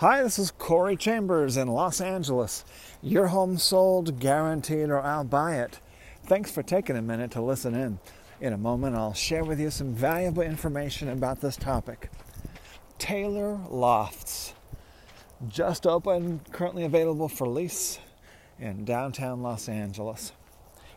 Hi, this is Corey Chambers in Los Angeles. Your home sold, guaranteed, or I'll buy it. Thanks for taking a minute to listen in. In a moment, I'll share with you some valuable information about this topic. Tailor Lofts, just open, currently available for lease in downtown Los Angeles.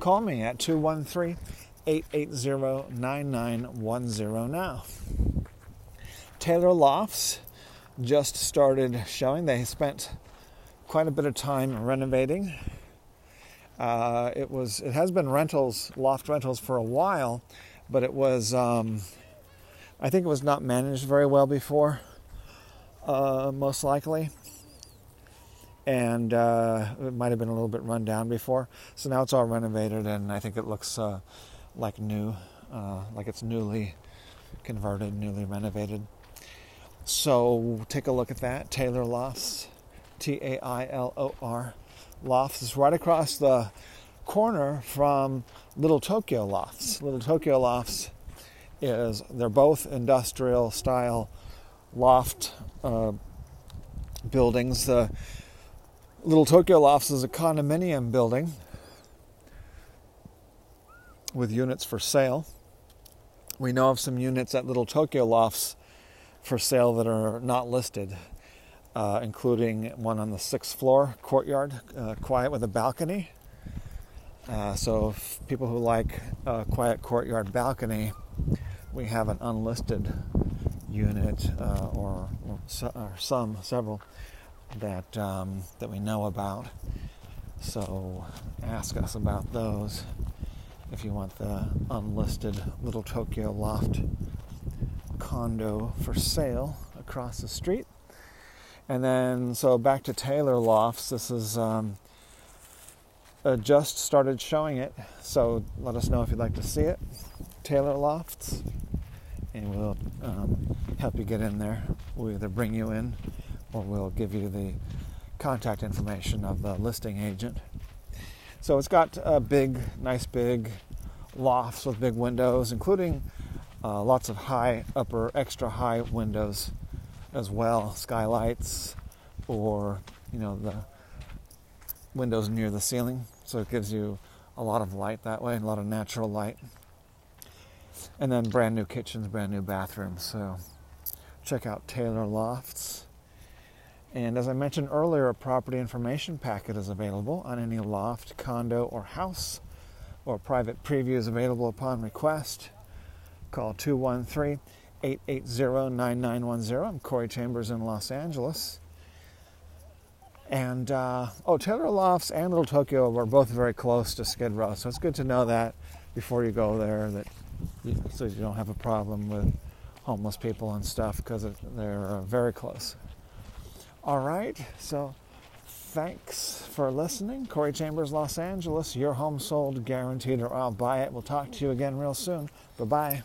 Call me at 213 880 9910 now. Tailor Lofts just started showing. They spent quite a bit of time renovating. Uh, it was it has been rentals, loft rentals for a while, but it was um, I think it was not managed very well before, uh, most likely and uh, it might have been a little bit run down before. So now it's all renovated, and I think it looks uh, like new, uh, like it's newly converted, newly renovated. So take a look at that. Tailor Lofts, T A I L O R Lofts is right across the corner from Little Tokyo Lofts. Little Tokyo Lofts is they're both industrial style loft uh, buildings. Little Tokyo Lofts is a condominium building with units for sale. We know of some units at Little Tokyo Lofts for sale that are not listed, uh, including one on the sixth floor courtyard, uh, quiet with a balcony. Uh, so, people who like a quiet courtyard balcony, we have an unlisted unit uh, or, or, or some, several that um, that we know about. So ask us about those if you want the unlisted Little Tokyo Loft condo for sale across the street. And then so back to Tailor Lofts. This is um, uh, just started showing it, so let us know if you'd like to see it. Tailor Lofts, and we'll um, help you get in there. We'll either bring you in or we'll give you the contact information of the listing agent. So it's got a big, nice big lofts with big windows, including uh, lots of high, upper, extra high windows as well, skylights, or you know the windows near the ceiling, so it gives you a lot of light that way, a lot of natural light. And then brand new kitchens, brand new bathrooms. So check out Tailor Lofts. And as I mentioned earlier, a property information packet is available on any loft, condo, or house, or private preview is available upon request. Call 213 880 9910. I'm Corey Chambers in Los Angeles. And, uh, oh, Tailor Lofts and Little Tokyo were both very close to Skid Row, so it's good to know that before you go there, that you, so you don't have a problem with homeless people and stuff because they're uh, very close. All right, so thanks for listening. Corey Chambers, Los Angeles. Your home sold, guaranteed, or I'll buy it. We'll talk to you again real soon. Bye bye.